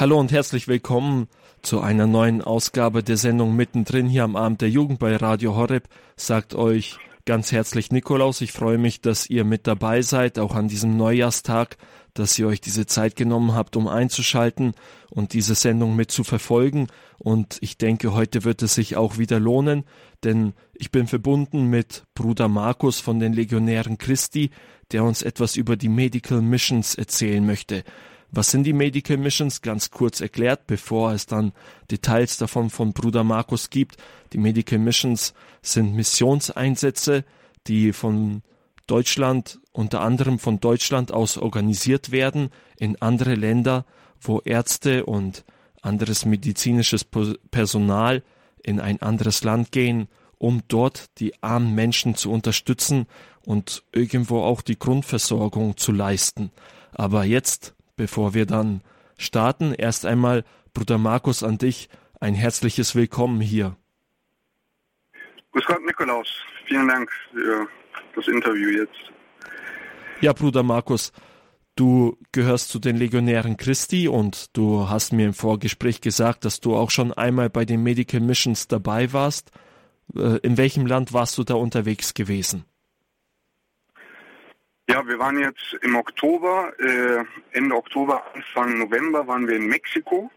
Hallo und herzlich willkommen zu einer neuen Ausgabe der Sendung mittendrin hier am Abend der Jugend bei Radio Horeb. Sagt euch ganz herzlich Nikolaus. Ich freue mich, dass ihr mit dabei seid, auch an diesem Neujahrstag, dass ihr euch diese Zeit genommen habt, um einzuschalten und diese Sendung mit zu verfolgen. Und ich denke, heute wird es sich auch wieder lohnen, denn ich bin verbunden mit Bruder Markus von den Legionären Christi, der uns etwas über die Medical Missions erzählen möchte. Was sind die Medical Missions? Ganz kurz erklärt, bevor es dann Details davon von Bruder Markus gibt. Die Medical Missions sind Missionseinsätze, die von Deutschland, unter anderem von Deutschland aus organisiert werden in andere Länder, wo Ärzte und anderes medizinisches Personal in ein anderes Land gehen, um dort die armen Menschen zu unterstützen und irgendwo auch die Grundversorgung zu leisten. Aber jetzt Bevor wir dann starten, erst einmal, Bruder Markus, an dich ein herzliches Willkommen hier. Grüß Gott, Nikolaus. Vielen Dank für das Interview jetzt. Ja, Bruder Markus, du gehörst zu den Legionären Christi und du hast mir im Vorgespräch gesagt, dass du auch schon einmal bei den Medical Missions dabei warst. Äh, in welchem Land warst du da unterwegs gewesen? Ja, wir waren jetzt im Oktober, äh, Ende Oktober, Anfang November waren wir in Mexiko,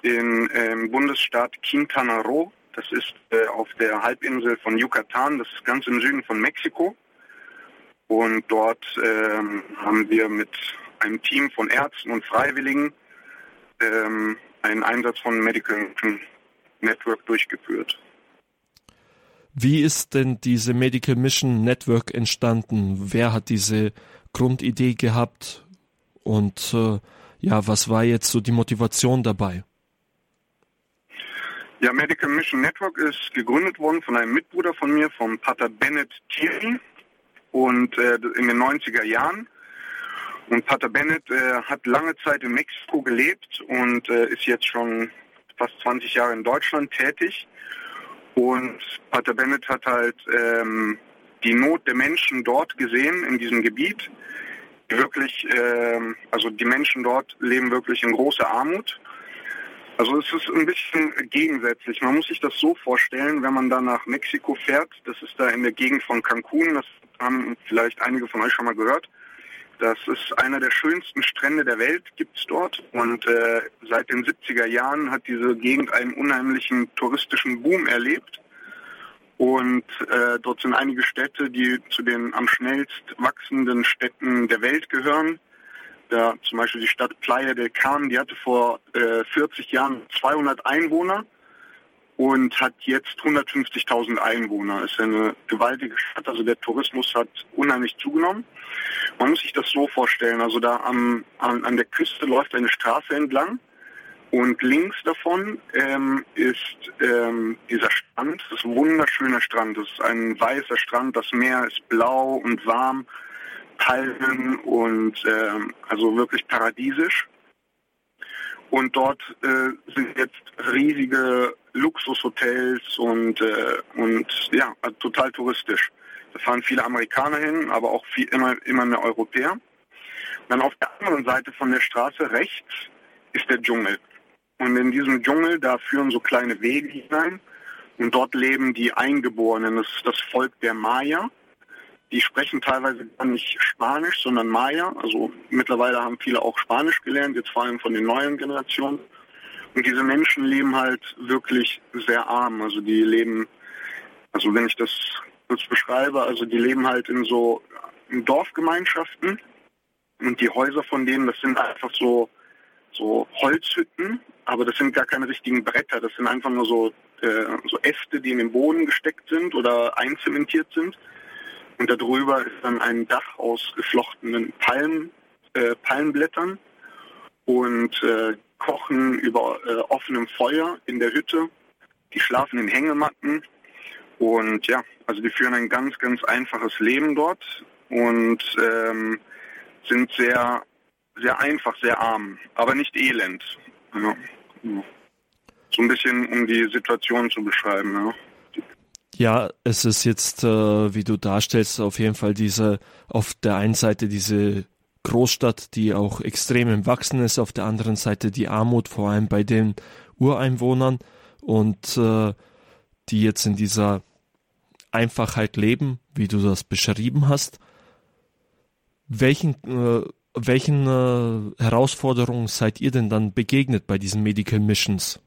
im äh, Bundesstaat Quintana Roo. Das ist äh, auf der Halbinsel von Yucatan, das ist ganz im Süden von Mexiko. Und dort ähm, haben wir mit einem Team von Ärzten und Freiwilligen ähm, einen Einsatz von Medical Network durchgeführt. Wie ist denn diese Medical Mission Network entstanden? Wer hat diese Grundidee gehabt? Und äh, ja, was war jetzt so die Motivation dabei? Ja, Medical Mission Network ist gegründet worden von einem Mitbruder von mir, vom Pater Bennett Thierry, und äh, in den 90er Jahren. Und Pater Bennett äh, hat lange Zeit in Mexiko gelebt und äh, ist jetzt schon fast 20 Jahre in Deutschland tätig. Und Pater Bennett hat halt ähm, die Not der Menschen dort gesehen, in diesem Gebiet. Wirklich, ähm, also die Menschen dort leben wirklich in großer Armut. Also es ist ein bisschen gegensätzlich. Man muss sich das so vorstellen, wenn man da nach Mexiko fährt, das ist da in der Gegend von Cancun, das haben vielleicht einige von euch schon mal gehört. Das ist einer der schönsten Strände der Welt, gibt es dort. Und äh, seit den 70er Jahren hat diese Gegend einen unheimlichen touristischen Boom erlebt. Und äh, dort sind einige Städte, die zu den am schnellst wachsenden Städten der Welt gehören. Da zum Beispiel die Stadt Playa del Carmen, die hatte vor äh, 40 Jahren 200 Einwohner und hat jetzt 150.000 Einwohner. Ist eine gewaltige Stadt, also der Tourismus hat unheimlich zugenommen. Man muss sich das so vorstellen, also da am, an, an der Küste läuft eine Straße entlang und links davon ähm, ist ähm, dieser Strand, das ist ein wunderschöner Strand, das ist ein weißer Strand, das Meer ist blau und warm, Palmen und ähm, also wirklich paradiesisch. Und dort äh, sind jetzt riesige Luxushotels und, äh, und ja, total touristisch. Da fahren viele Amerikaner hin, aber auch viel, immer, immer mehr Europäer. Dann auf der anderen Seite von der Straße rechts ist der Dschungel. Und in diesem Dschungel, da führen so kleine Wege hinein. Und dort leben die Eingeborenen, das ist das Volk der Maya. Die sprechen teilweise gar nicht Spanisch, sondern Maya. Also mittlerweile haben viele auch Spanisch gelernt, jetzt vor allem von den neuen Generationen. Und diese Menschen leben halt wirklich sehr arm. Also die leben, also wenn ich das kurz beschreibe, also die leben halt in so in Dorfgemeinschaften und die Häuser von denen, das sind einfach so so Holzhütten, aber das sind gar keine richtigen Bretter, das sind einfach nur so, äh, so Äste, die in den Boden gesteckt sind oder einzementiert sind. Und darüber ist dann ein Dach aus geflochtenen Palm, äh, Palmblättern und äh, kochen über äh, offenem Feuer in der Hütte. Die schlafen in Hängematten und ja, also die führen ein ganz, ganz einfaches Leben dort und ähm, sind sehr, sehr einfach, sehr arm, aber nicht elend. Ja. So ein bisschen, um die Situation zu beschreiben. Ja. Ja, es ist jetzt, äh, wie du darstellst, auf jeden Fall diese, auf der einen Seite diese Großstadt, die auch extrem im Wachsen ist, auf der anderen Seite die Armut, vor allem bei den Ureinwohnern und äh, die jetzt in dieser Einfachheit leben, wie du das beschrieben hast. Welchen, äh, welchen äh, Herausforderungen seid ihr denn dann begegnet bei diesen Medical Missions?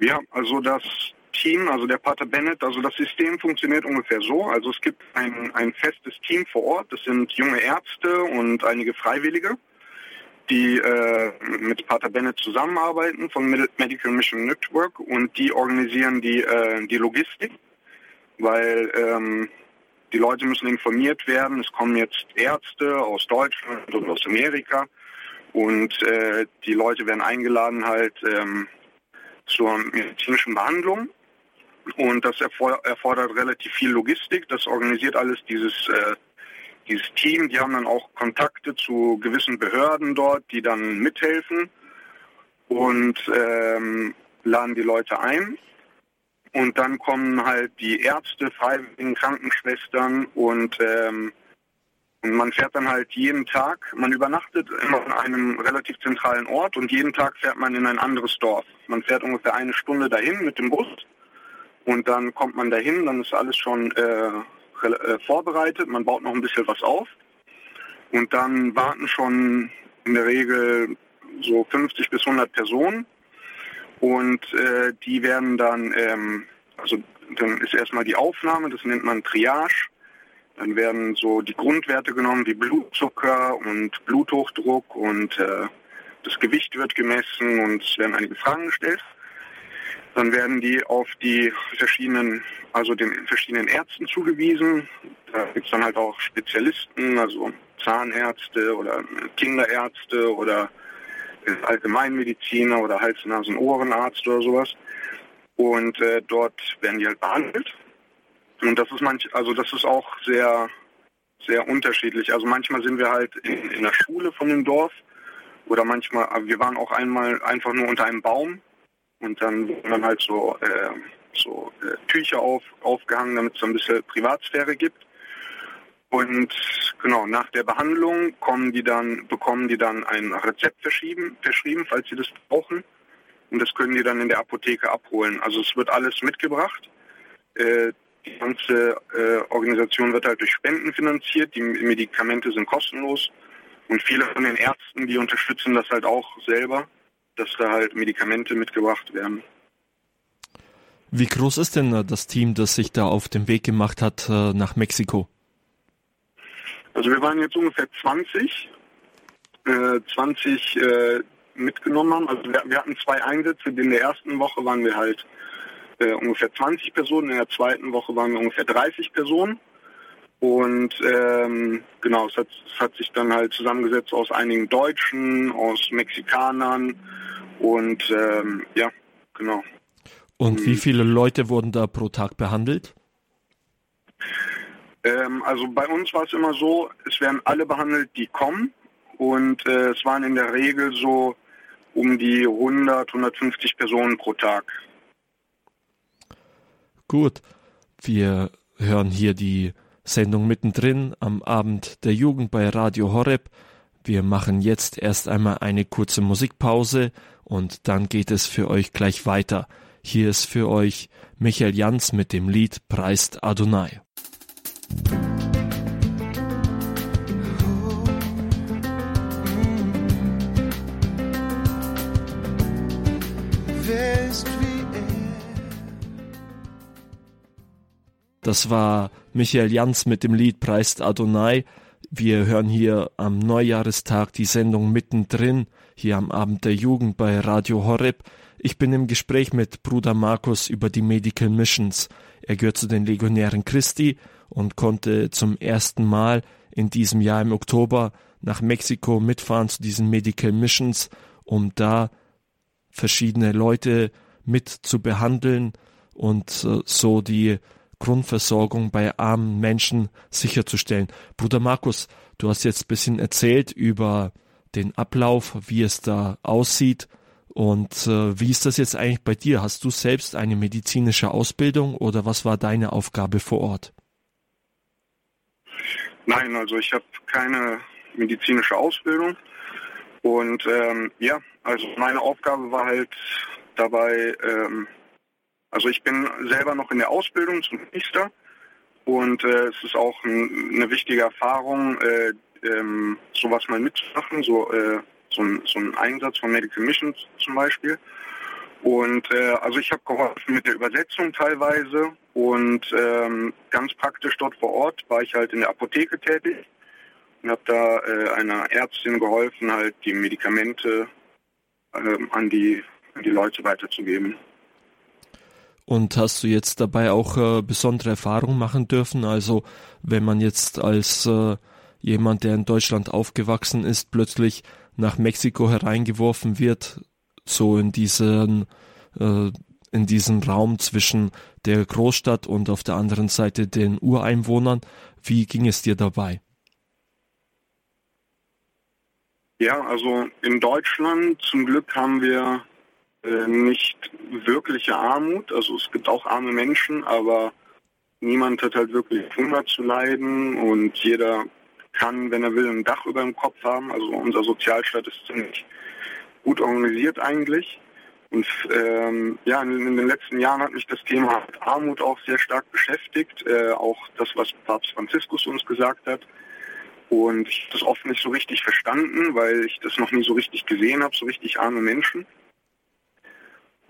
Ja, also das Team, also der Pater Bennett, also das System funktioniert ungefähr so. Also es gibt ein, ein festes Team vor Ort, das sind junge Ärzte und einige Freiwillige, die äh, mit Pater Bennett zusammenarbeiten von Medical Mission Network und die organisieren die, äh, die Logistik, weil ähm, die Leute müssen informiert werden. Es kommen jetzt Ärzte aus Deutschland und aus Amerika und äh, die Leute werden eingeladen halt ähm, zur medizinischen Behandlung und das erfordert relativ viel Logistik. Das organisiert alles dieses, äh, dieses Team. Die haben dann auch Kontakte zu gewissen Behörden dort, die dann mithelfen und ähm, laden die Leute ein. Und dann kommen halt die Ärzte, Freiwilligen, Krankenschwestern und, ähm, und man fährt dann halt jeden Tag, man übernachtet immer an einem relativ zentralen Ort und jeden Tag fährt man in ein anderes Dorf. Man fährt ungefähr eine Stunde dahin mit dem Bus und dann kommt man dahin, dann ist alles schon äh, äh, vorbereitet, man baut noch ein bisschen was auf. Und dann warten schon in der Regel so 50 bis 100 Personen. Und äh, die werden dann, ähm, also dann ist erstmal die Aufnahme, das nennt man Triage. Dann werden so die Grundwerte genommen wie Blutzucker und Bluthochdruck und äh, das Gewicht wird gemessen und es werden einige Fragen gestellt. Dann werden die auf die verschiedenen, also den verschiedenen Ärzten zugewiesen. Da gibt es dann halt auch Spezialisten, also Zahnärzte oder Kinderärzte oder Allgemeinmediziner oder Hals-, Nasen-, Ohrenarzt oder sowas. Und äh, dort werden die halt behandelt. Und das ist manch, also das ist auch sehr, sehr unterschiedlich. Also manchmal sind wir halt in, in der Schule von dem Dorf oder manchmal, wir waren auch einmal einfach nur unter einem Baum und dann wurden dann halt so, äh, so äh, Tücher auf, aufgehangen, damit es ein bisschen Privatsphäre gibt. Und genau, nach der Behandlung kommen die dann, bekommen die dann ein Rezept verschrieben, verschrieben, falls sie das brauchen. Und das können die dann in der Apotheke abholen. Also es wird alles mitgebracht. Äh, die ganze äh, Organisation wird halt durch Spenden finanziert. Die Medikamente sind kostenlos. Und viele von den Ärzten, die unterstützen das halt auch selber dass da halt Medikamente mitgebracht werden. Wie groß ist denn äh, das Team, das sich da auf den Weg gemacht hat äh, nach Mexiko? Also wir waren jetzt ungefähr 20, äh, 20 äh, mitgenommen haben. Also wir, hatten zwei Einsätze. In der ersten Woche waren wir halt äh, ungefähr 20 Personen, in der zweiten Woche waren wir ungefähr 30 Personen. Und ähm, genau, es hat, es hat sich dann halt zusammengesetzt aus einigen Deutschen, aus Mexikanern, und ähm, ja, genau. Und wie viele Leute wurden da pro Tag behandelt? Ähm, also bei uns war es immer so, es werden alle behandelt, die kommen. Und äh, es waren in der Regel so um die 100, 150 Personen pro Tag. Gut, wir hören hier die Sendung mittendrin am Abend der Jugend bei Radio Horeb. Wir machen jetzt erst einmal eine kurze Musikpause und dann geht es für euch gleich weiter. Hier ist für euch Michael Jans mit dem Lied Preist Adonai. Das war Michael Jans mit dem Lied Preist Adonai. Wir hören hier am Neujahrestag die Sendung mittendrin, hier am Abend der Jugend bei Radio Horeb. Ich bin im Gespräch mit Bruder Markus über die Medical Missions. Er gehört zu den Legionären Christi und konnte zum ersten Mal in diesem Jahr im Oktober nach Mexiko mitfahren zu diesen Medical Missions, um da verschiedene Leute mit zu behandeln und äh, so die Grundversorgung bei armen Menschen sicherzustellen. Bruder Markus, du hast jetzt ein bisschen erzählt über den Ablauf, wie es da aussieht. Und äh, wie ist das jetzt eigentlich bei dir? Hast du selbst eine medizinische Ausbildung oder was war deine Aufgabe vor Ort? Nein, also ich habe keine medizinische Ausbildung. Und ähm, ja, also meine Aufgabe war halt dabei, ähm, also ich bin selber noch in der Ausbildung zum Priester und äh, es ist auch ein, eine wichtige Erfahrung, äh, ähm, sowas mal mitzumachen, so, äh, so, ein, so ein Einsatz von Medical Missions zum Beispiel. Und äh, also ich habe geholfen mit der Übersetzung teilweise und ähm, ganz praktisch dort vor Ort war ich halt in der Apotheke tätig und habe da äh, einer Ärztin geholfen, halt die Medikamente äh, an, die, an die Leute weiterzugeben. Und hast du jetzt dabei auch äh, besondere Erfahrungen machen dürfen? Also wenn man jetzt als äh, jemand, der in Deutschland aufgewachsen ist, plötzlich nach Mexiko hereingeworfen wird, so in diesen äh, in diesem Raum zwischen der Großstadt und auf der anderen Seite den Ureinwohnern. Wie ging es dir dabei? Ja, also in Deutschland zum Glück haben wir nicht wirkliche Armut. Also es gibt auch arme Menschen, aber niemand hat halt wirklich Hunger zu leiden und jeder kann, wenn er will, ein Dach über dem Kopf haben. Also unser Sozialstaat ist ziemlich gut organisiert eigentlich. Und ähm, ja, in, in, den letzten Jahren hat mich das Thema Armut auch sehr stark beschäftigt. Äh, auch das, was Papst Franziskus uns gesagt hat. Und ich habe das oft nicht so richtig verstanden, weil ich das noch nie so richtig gesehen habe, so richtig arme Menschen.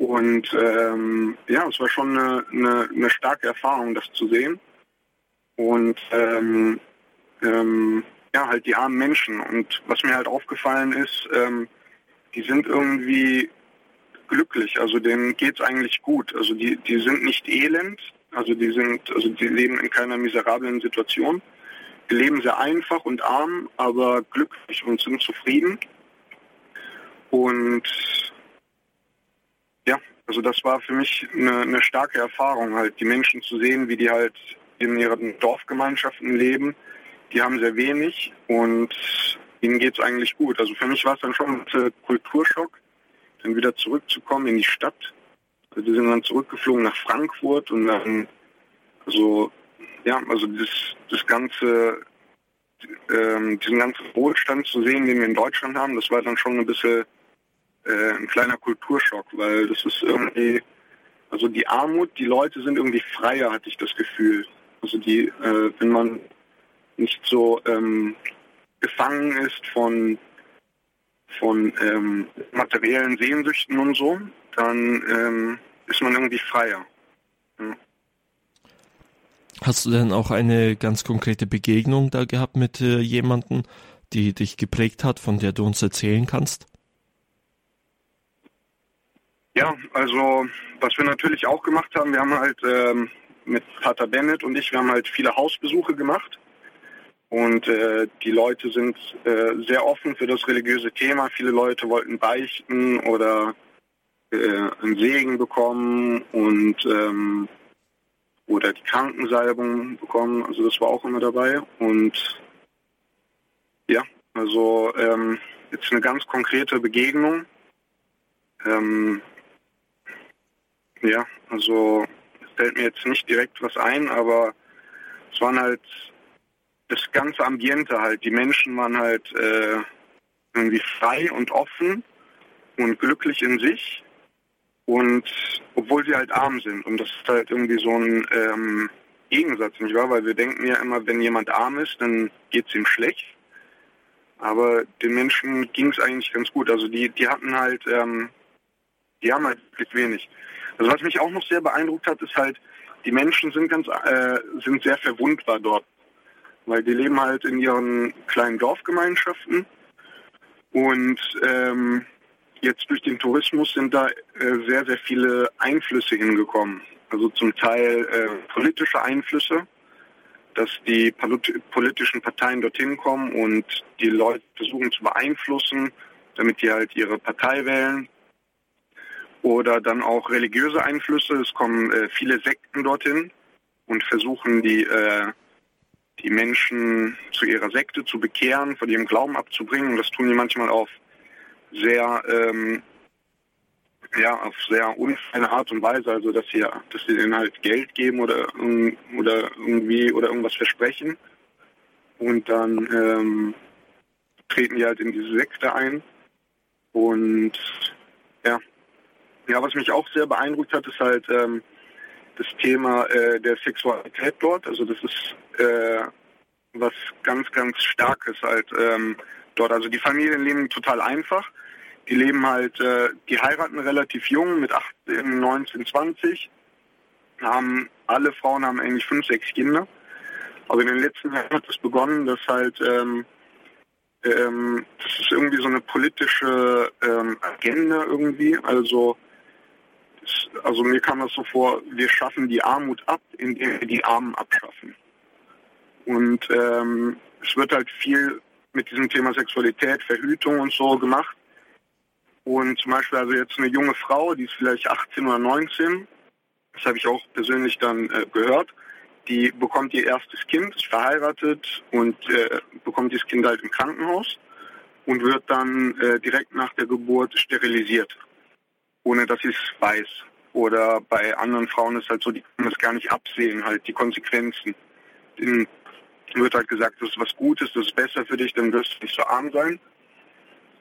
Und ähm, ja, es war schon eine, eine, eine, starke Erfahrung, das zu sehen. Und ähm, ähm, ja, halt die armen Menschen. Und was mir halt aufgefallen ist, ähm, die sind irgendwie glücklich, also denen geht es eigentlich gut. Also die, die sind nicht elend, also die sind, also die leben in keiner miserablen Situation leben sehr einfach und arm, aber glücklich und sind zufrieden. Und also das war für mich eine, eine starke Erfahrung, halt die Menschen zu sehen, wie die halt in ihren Dorfgemeinschaften leben. Die haben sehr wenig und ihnen geht es eigentlich gut. Also für mich war es dann schon ein Kulturschock, dann wieder zurückzukommen in die Stadt. Also wir sind dann zurückgeflogen nach Frankfurt und dann, also ja, also das, das ganze, ähm, diesen ganzen Wohlstand zu sehen, den wir in Deutschland haben, das war dann schon ein bisschen äh, ein kleiner Kulturschock, weil das ist irgendwie, also die Armut, die Leute sind irgendwie freier, hatte ich das Gefühl. Also die, äh, wenn man nicht so ähm, gefangen ist von von ähm, materiellen Sehnsüchten und so, dann ähm, ist man irgendwie freier. Ja. Hast du denn auch eine ganz konkrete Begegnung da gehabt mit äh, jemandem, die dich geprägt hat, von der du uns erzählen kannst? Ja, also was wir natürlich auch gemacht haben, wir haben halt ähm, mit Pater Bennett und ich, wir haben halt viele Hausbesuche gemacht. Und äh, die Leute sind äh, sehr offen für das religiöse Thema. Viele Leute wollten beichten oder äh, einen Segen bekommen und ähm, oder die Krankensalbung bekommen. Also das war auch immer dabei. Und ja, also ähm, jetzt eine ganz konkrete Begegnung. Ähm, ja, also fällt mir jetzt nicht direkt was ein, aber es waren halt das ganze Ambiente halt. Die Menschen waren halt äh, irgendwie frei und offen und glücklich in sich. Und obwohl sie halt arm sind. Und das ist halt irgendwie so ein ähm, Gegensatz, nicht wahr? Weil wir denken ja immer, wenn jemand arm ist, dann geht es ihm schlecht. Aber den Menschen ging es eigentlich ganz gut. Also die, die hatten halt, ähm, die haben halt wirklich wenig. Also was mich auch noch sehr beeindruckt hat, ist halt, die Menschen sind ganz, äh, sind sehr verwundbar dort. Weil die leben halt in ihren kleinen Dorfgemeinschaften und ähm, jetzt durch den Tourismus sind da äh, sehr, sehr viele Einflüsse hingekommen. Also zum Teil äh, politische Einflüsse, dass die politischen Parteien dorthin kommen und die Leute versuchen zu beeinflussen, damit die halt ihre Partei wählen. Oder dann auch religiöse Einflüsse. Es kommen äh, viele Sekten dorthin und versuchen die, äh, die Menschen zu ihrer Sekte zu bekehren, von ihrem Glauben abzubringen. Und das tun die manchmal auf sehr ähm, ja, auf sehr unfeine Art und Weise, also dass sie, dass sie denen halt Geld geben oder, oder irgendwie oder irgendwas versprechen. und dann ähm, treten die halt in diese Sekte ein. Und ja, ja, was mich auch sehr beeindruckt hat, ist halt ähm, das Thema äh, der Sexualität dort. Also das ist äh, was ganz, ganz Starkes halt ähm, dort. Also die Familien leben total einfach. Die leben halt, äh, die heiraten relativ jung mit 18, 19, 20. Haben, alle Frauen haben eigentlich fünf, sechs Kinder. Aber in den letzten Jahren hat es begonnen, dass halt ähm, ähm, das ist irgendwie so eine politische ähm, Agenda irgendwie. Also also mir kam das so vor, wir schaffen die Armut ab, indem wir die Armen abschaffen. Und ähm, es wird halt viel mit diesem Thema Sexualität, Verhütung und so gemacht. Und zum Beispiel also jetzt eine junge Frau, die ist vielleicht 18 oder 19, das habe ich auch persönlich dann äh, gehört, die bekommt ihr erstes Kind, ist verheiratet und äh, bekommt dieses Kind halt im Krankenhaus und wird dann äh, direkt nach der Geburt sterilisiert, ohne dass sie es weiß. Oder bei anderen Frauen ist halt so, die können es gar nicht absehen, halt die Konsequenzen. Den wird halt gesagt, das ist was Gutes, das ist besser für dich, dann wirst du nicht so arm sein.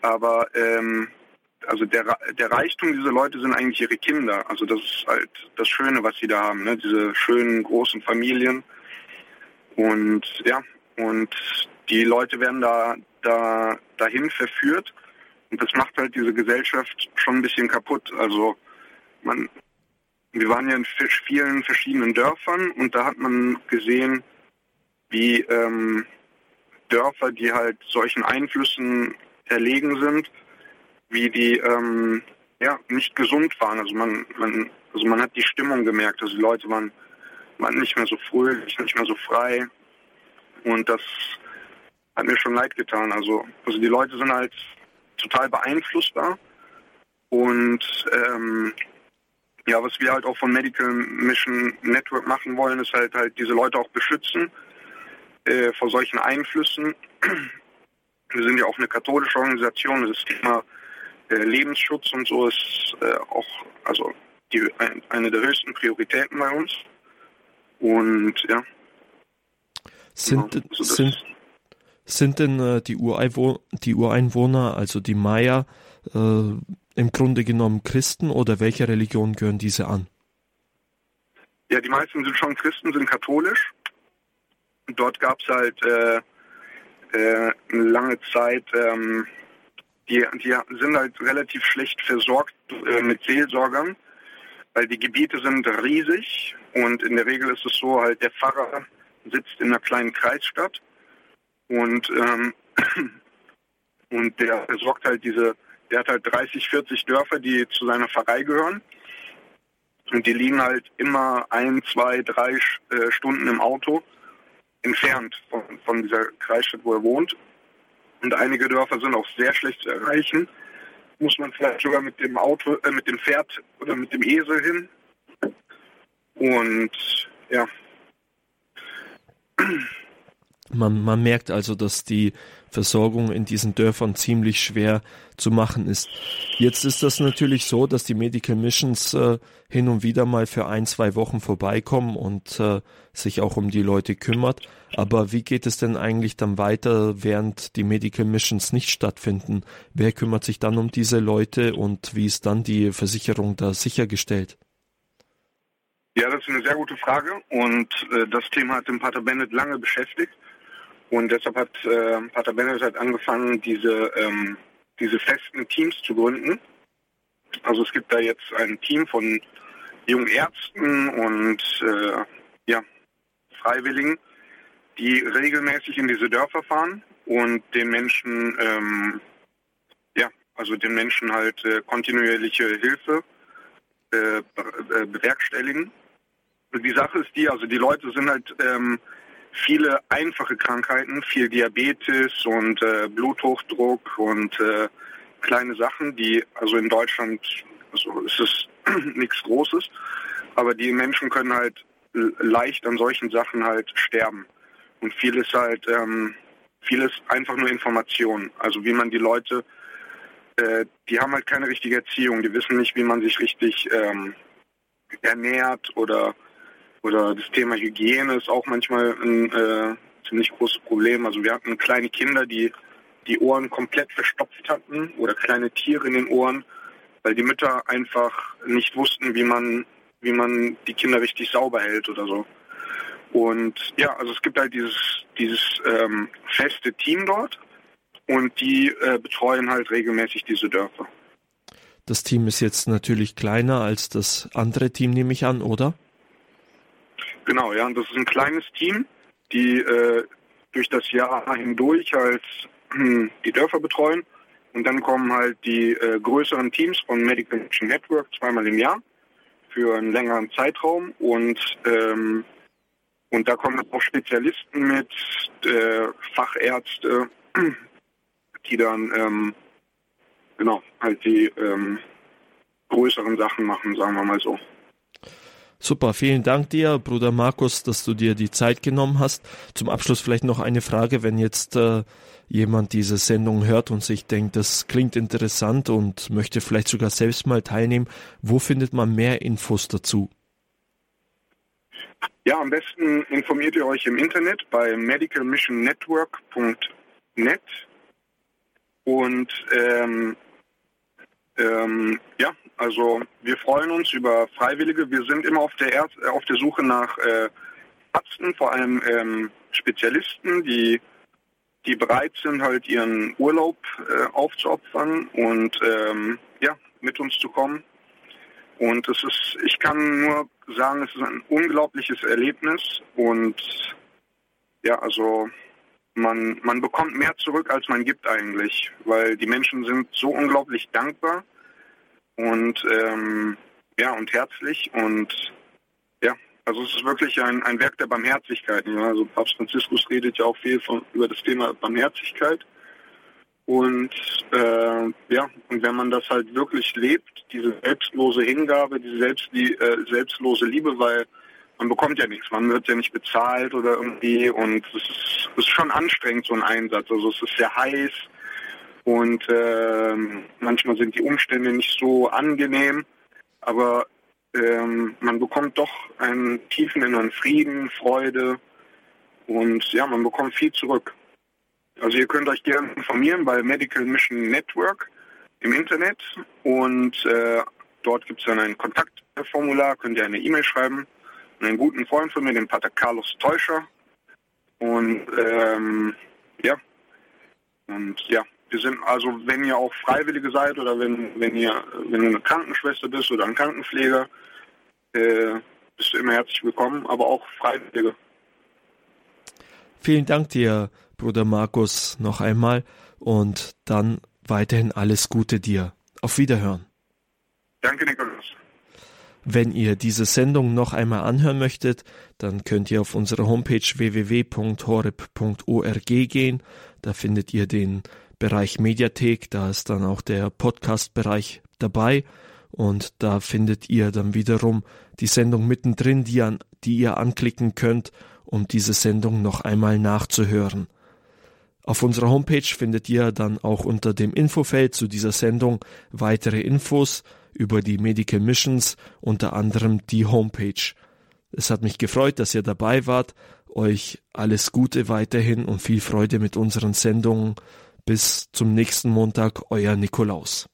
Aber ähm, also der, der Reichtum dieser Leute sind eigentlich ihre Kinder. Also das ist halt das Schöne, was sie da haben, ne? diese schönen großen Familien. Und ja, und die Leute werden da, da dahin verführt. Und das macht halt diese Gesellschaft schon ein bisschen kaputt. Also man, wir waren ja in vielen verschiedenen Dörfern und da hat man gesehen, wie ähm, Dörfer, die halt solchen Einflüssen erlegen sind, wie die ähm, ja nicht gesund waren. Also man, man, also man hat die Stimmung gemerkt. Also die Leute waren, waren nicht mehr so fröhlich, nicht mehr so frei. Und das hat mir schon leid getan. Also, also die Leute sind halt total beeinflussbar. Und ähm, ja, was wir halt auch von Medical Mission Network machen wollen, ist halt halt diese Leute auch beschützen äh, vor solchen Einflüssen. Wir sind ja auch eine katholische Organisation. Das Thema äh, Lebensschutz und so ist äh, auch also die, ein, eine der höchsten Prioritäten bei uns. Und ja. Sind, genau, also sind, sind denn äh, die, Ureinwohner, die Ureinwohner, also die Maya, äh, im Grunde genommen Christen oder welcher Religion gehören diese an? Ja, die meisten sind schon Christen, sind katholisch. Dort gab es halt äh, äh, eine lange Zeit ähm, die, die sind halt relativ schlecht versorgt äh, mit Seelsorgern, weil die Gebiete sind riesig und in der Regel ist es so, halt der Pfarrer sitzt in einer kleinen Kreisstadt und ähm, und der versorgt halt diese, der hat halt 30, 40 Dörfer, die zu seiner Pfarrei gehören. Und die liegen halt immer ein, zwei, drei äh, Stunden im Auto entfernt von, von dieser Kreisstadt, wo er wohnt. Und einige Dörfer sind auch sehr schlecht zu erreichen. Muss man vielleicht sogar mit dem Auto, äh, mit dem Pferd oder mit dem Esel hin. Und ja. Man, man merkt also, dass die Versorgung in diesen Dörfern ziemlich schwer zu machen ist. Jetzt ist das natürlich so, dass die Medical Missions äh, hin und wieder mal für ein, zwei Wochen vorbeikommen und äh, sich auch um die Leute kümmert. Aber wie geht es denn eigentlich dann weiter, während die Medical Missions nicht stattfinden? Wer kümmert sich dann um diese Leute und wie ist dann die Versicherung da sichergestellt? Ja, das ist eine sehr gute Frage und äh, das Thema hat den Pater Bennett lange beschäftigt. Und deshalb hat äh, Pater Bennett halt angefangen, diese, ähm, diese festen Teams zu gründen. Also es gibt da jetzt ein Team von jungen Ärzten und äh, ja, Freiwilligen, die regelmäßig in diese Dörfer fahren und den Menschen, ähm, ja, also den Menschen halt äh, kontinuierliche Hilfe äh, äh bewerkstelligen. Die Sache ist die, also die Leute sind halt ähm, viele einfache Krankheiten, viel Diabetes und äh, Bluthochdruck und äh, kleine Sachen, die also in Deutschland, also ist es nichts Großes, aber die Menschen können halt leicht an solchen Sachen halt sterben. Und vieles halt, ähm, vieles einfach nur Information. Also wie man die Leute, äh, die haben halt keine richtige Erziehung, die wissen nicht, wie man sich richtig ähm, ernährt oder oder das Thema Hygiene ist auch manchmal ein, äh, ziemlich großes Problem. Also wir hatten kleine Kinder, die die Ohren komplett verstopft hatten oder kleine Tiere in den Ohren, weil die Mütter einfach nicht wussten, wie man, wie man die Kinder richtig sauber hält oder so. Und ja, also es gibt halt dieses, dieses ähm, feste Team dort und die äh, betreuen halt regelmäßig diese Dörfer. Das Team ist jetzt natürlich kleiner als das andere Team, nehme ich an, oder? Genau, ja, und das ist ein kleines Team, die äh, durch das Jahr hindurch als die Dörfer betreuen. Und dann kommen halt die äh, größeren Teams von Medical Action Network zweimal im Jahr für einen längeren Zeitraum. Und, ähm, und da kommen auch Spezialisten mit, äh, Fachärzte, die dann ähm, genau halt die ähm, größeren Sachen machen, sagen wir mal so. Super, vielen Dank dir, Bruder Markus, dass du dir die Zeit genommen hast. Zum Abschluss vielleicht noch eine Frage, wenn jetzt äh, jemand diese Sendung hört und sich denkt, das klingt interessant und möchte vielleicht sogar selbst mal teilnehmen, wo findet man mehr Infos dazu? Ja, am besten informiert ihr euch im Internet bei medicalmissionnetwork.net und ähm, ähm, ja, also wir freuen uns über Freiwillige. Wir sind immer auf der, er auf der Suche nach äh, Ärzten, vor allem ähm, Spezialisten, die, die bereit sind, halt ihren Urlaub äh, aufzuopfern und ähm, ja, mit uns zu kommen. Und es ist, ich kann nur sagen, es ist ein unglaubliches Erlebnis und ja, also man, man bekommt mehr zurück, als man gibt eigentlich, weil die Menschen sind so unglaublich dankbar und ähm, ja und herzlich und ja, also es ist wirklich ein, ein Werk der Barmherzigkeit. Ja? Also Papst Franziskus redet ja auch viel von, über das Thema Barmherzigkeit. Und äh, ja, und wenn man das halt wirklich lebt, diese selbstlose Hingabe, diese selbst, die, äh, selbstlose Liebe, weil man bekommt ja nichts, man wird ja nicht bezahlt oder irgendwie und es ist, es ist schon anstrengend, so ein Einsatz. Also es ist sehr heiß, und äh, manchmal sind die Umstände nicht so angenehm, aber ähm, man bekommt doch einen tiefen inneren Frieden, Freude und ja, man bekommt viel zurück. Also ihr könnt euch gerne informieren bei Medical Mission Network im Internet und äh, dort gibt es dann ein Kontaktformular, könnt ihr eine E-Mail schreiben an einen guten Freund von mir, den Pater Carlos Täuscher. Und ähm, ja, und ja, wir sind also, wenn ihr auch Freiwillige seid oder wenn, wenn ihr, wenn du eine Krankenschwester bist oder ein Krankenpfleger, äh, bist du immer herzlich willkommen, aber auch Freiwillige. Vielen Dank dir, Bruder Markus, noch einmal und dann weiterhin alles Gute dir. Auf Wiederhören. Danke, Nikolaus. Wenn ihr diese Sendung noch einmal anhören möchtet, dann könnt ihr auf unsere Homepage www.horeb.org gehen. Da findet ihr den Bereich Mediathek, da ist dann auch der Podcast-Bereich dabei und da findet ihr dann wiederum die Sendung mittendrin, die, an, die ihr anklicken könnt, um diese Sendung noch einmal nachzuhören. Auf unserer Homepage findet ihr dann auch unter dem Infofeld zu dieser Sendung weitere Infos über die Medical Missions, unter anderem die Homepage. Es hat mich gefreut, dass ihr dabei wart. Euch alles Gute weiterhin und viel Freude mit unseren Sendungen. Bis zum nächsten Montag, euer Nikolaus.